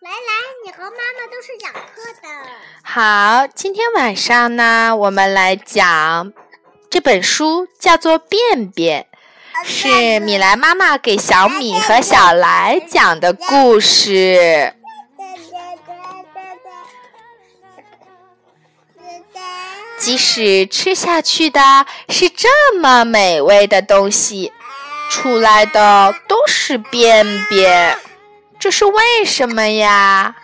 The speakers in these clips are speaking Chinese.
来来，你和妈妈都是讲课的。好，今天晚上呢，我们来讲这本书，叫做《便便》，是米莱妈妈给小米和小来讲的故事。即使吃下去的是这么美味的东西，出来的都是便便，这是为什么呀？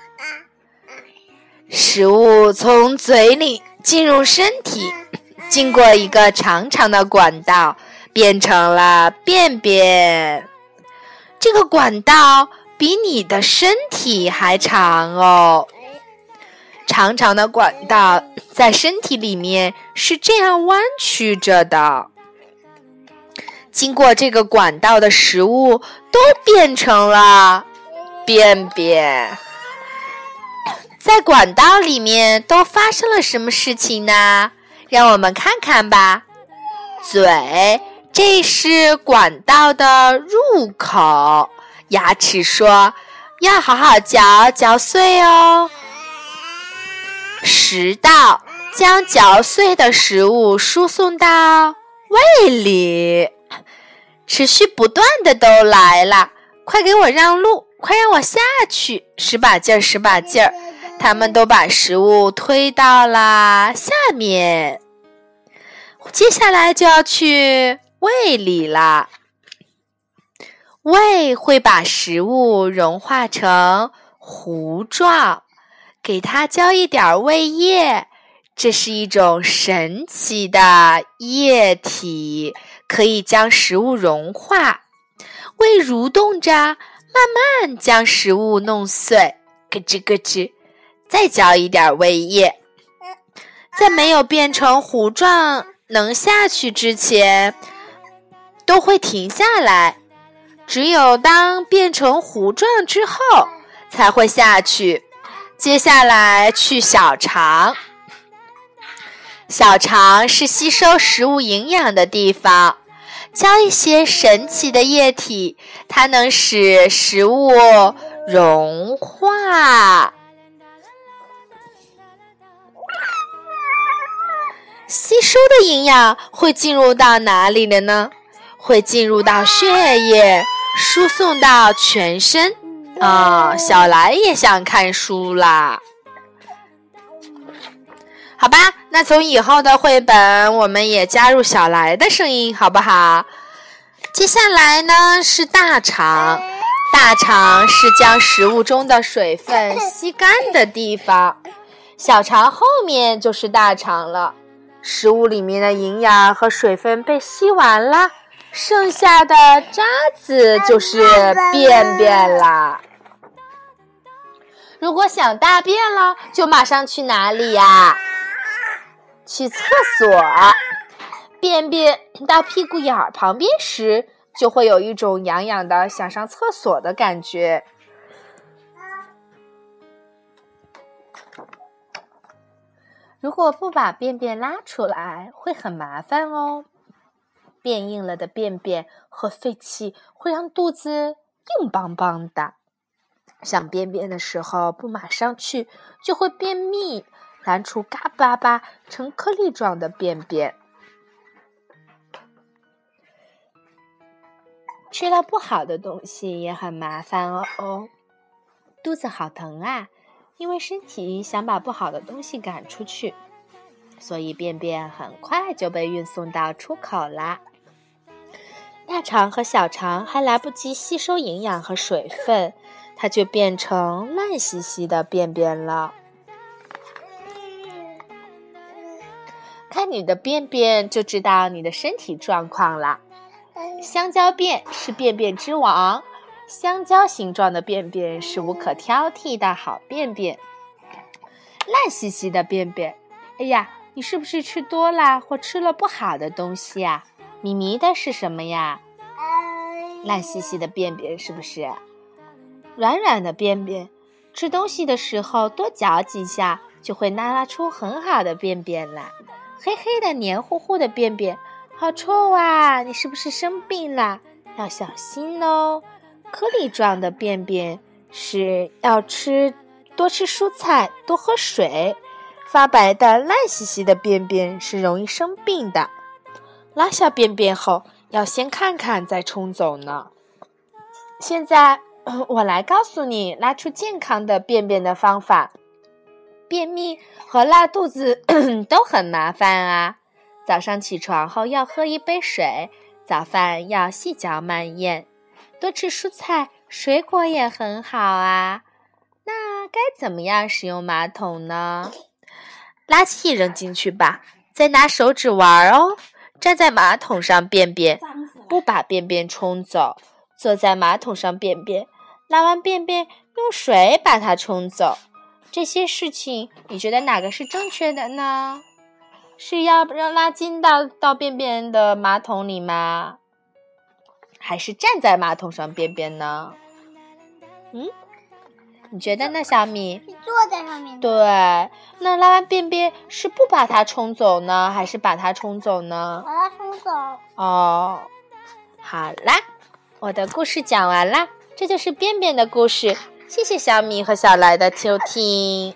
食物从嘴里进入身体，经过一个长长的管道，变成了便便。这个管道比你的身体还长哦。长长的管道在身体里面是这样弯曲着的，经过这个管道的食物都变成了便便。在管道里面都发生了什么事情呢？让我们看看吧。嘴，这是管道的入口。牙齿说：“要好好嚼，嚼碎哦。”食道将嚼碎的食物输送到胃里，持续不断的都来了，快给我让路，快让我下去，使把劲儿，使把劲儿，他们都把食物推到了下面，接下来就要去胃里了，胃会把食物融化成糊状。给它浇一点胃液，这是一种神奇的液体，可以将食物融化。胃蠕动着，慢慢将食物弄碎，咯吱咯吱。再浇一点胃液，在没有变成糊状能下去之前，都会停下来。只有当变成糊状之后，才会下去。接下来去小肠，小肠是吸收食物营养的地方。浇一些神奇的液体，它能使食物融化。吸收的营养会进入到哪里了呢？会进入到血液，输送到全身。啊，小来也想看书啦。好吧，那从以后的绘本，我们也加入小来的声音，好不好？接下来呢是大肠，大肠是将食物中的水分吸干的地方，小肠后面就是大肠了。食物里面的营养和水分被吸完了，剩下的渣子就是便便啦。如果想大便了，就马上去哪里呀？去厕所。便便到屁股眼儿旁边时，就会有一种痒痒的想上厕所的感觉。如果不把便便拉出来，会很麻烦哦。变硬了的便便和废气会让肚子硬邦邦的。想便便的时候不马上去，就会便秘，难出嘎巴巴成颗粒状的便便。吃了不好的东西也很麻烦哦哦，肚子好疼啊！因为身体想把不好的东西赶出去，所以便便很快就被运送到出口啦。大肠和小肠还来不及吸收营养和水分。它就变成烂兮兮的便便了。看你的便便就知道你的身体状况了。香蕉便是便便之王，香蕉形状的便便是无可挑剔的好便便。烂兮兮的便便，哎呀，你是不是吃多了或吃了不好的东西呀？咪咪的是什么呀？烂兮兮的便便是不是？软软的便便，吃东西的时候多嚼几下，就会拉拉出很好的便便来。黑黑的、黏糊糊的便便，好臭啊！你是不是生病了？要小心哦。颗粒状的便便是要吃多吃蔬菜，多喝水。发白的烂兮兮的便便是容易生病的。拉下便便后，要先看看再冲走呢。现在 我来告诉你拉出健康的便便的方法。便秘和拉肚子 都很麻烦啊。早上起床后要喝一杯水，早饭要细嚼慢咽，多吃蔬菜水果也很好啊。那该怎么样使用马桶呢？垃圾扔进去吧，再拿手指玩哦。站在马桶上便便，不把便便冲走；坐在马桶上便便，拉完便便用水把它冲走。这些事情，你觉得哪个是正确的呢？是要让垃圾到到便便的马桶里吗？还是站在马桶上便便呢？嗯？你觉得呢，小米？是坐在上面。对，那拉完便便是不把它冲走呢，还是把它冲走呢？把它冲走。哦，好啦，我的故事讲完啦，这就是便便的故事。谢谢小米和小来的秋听。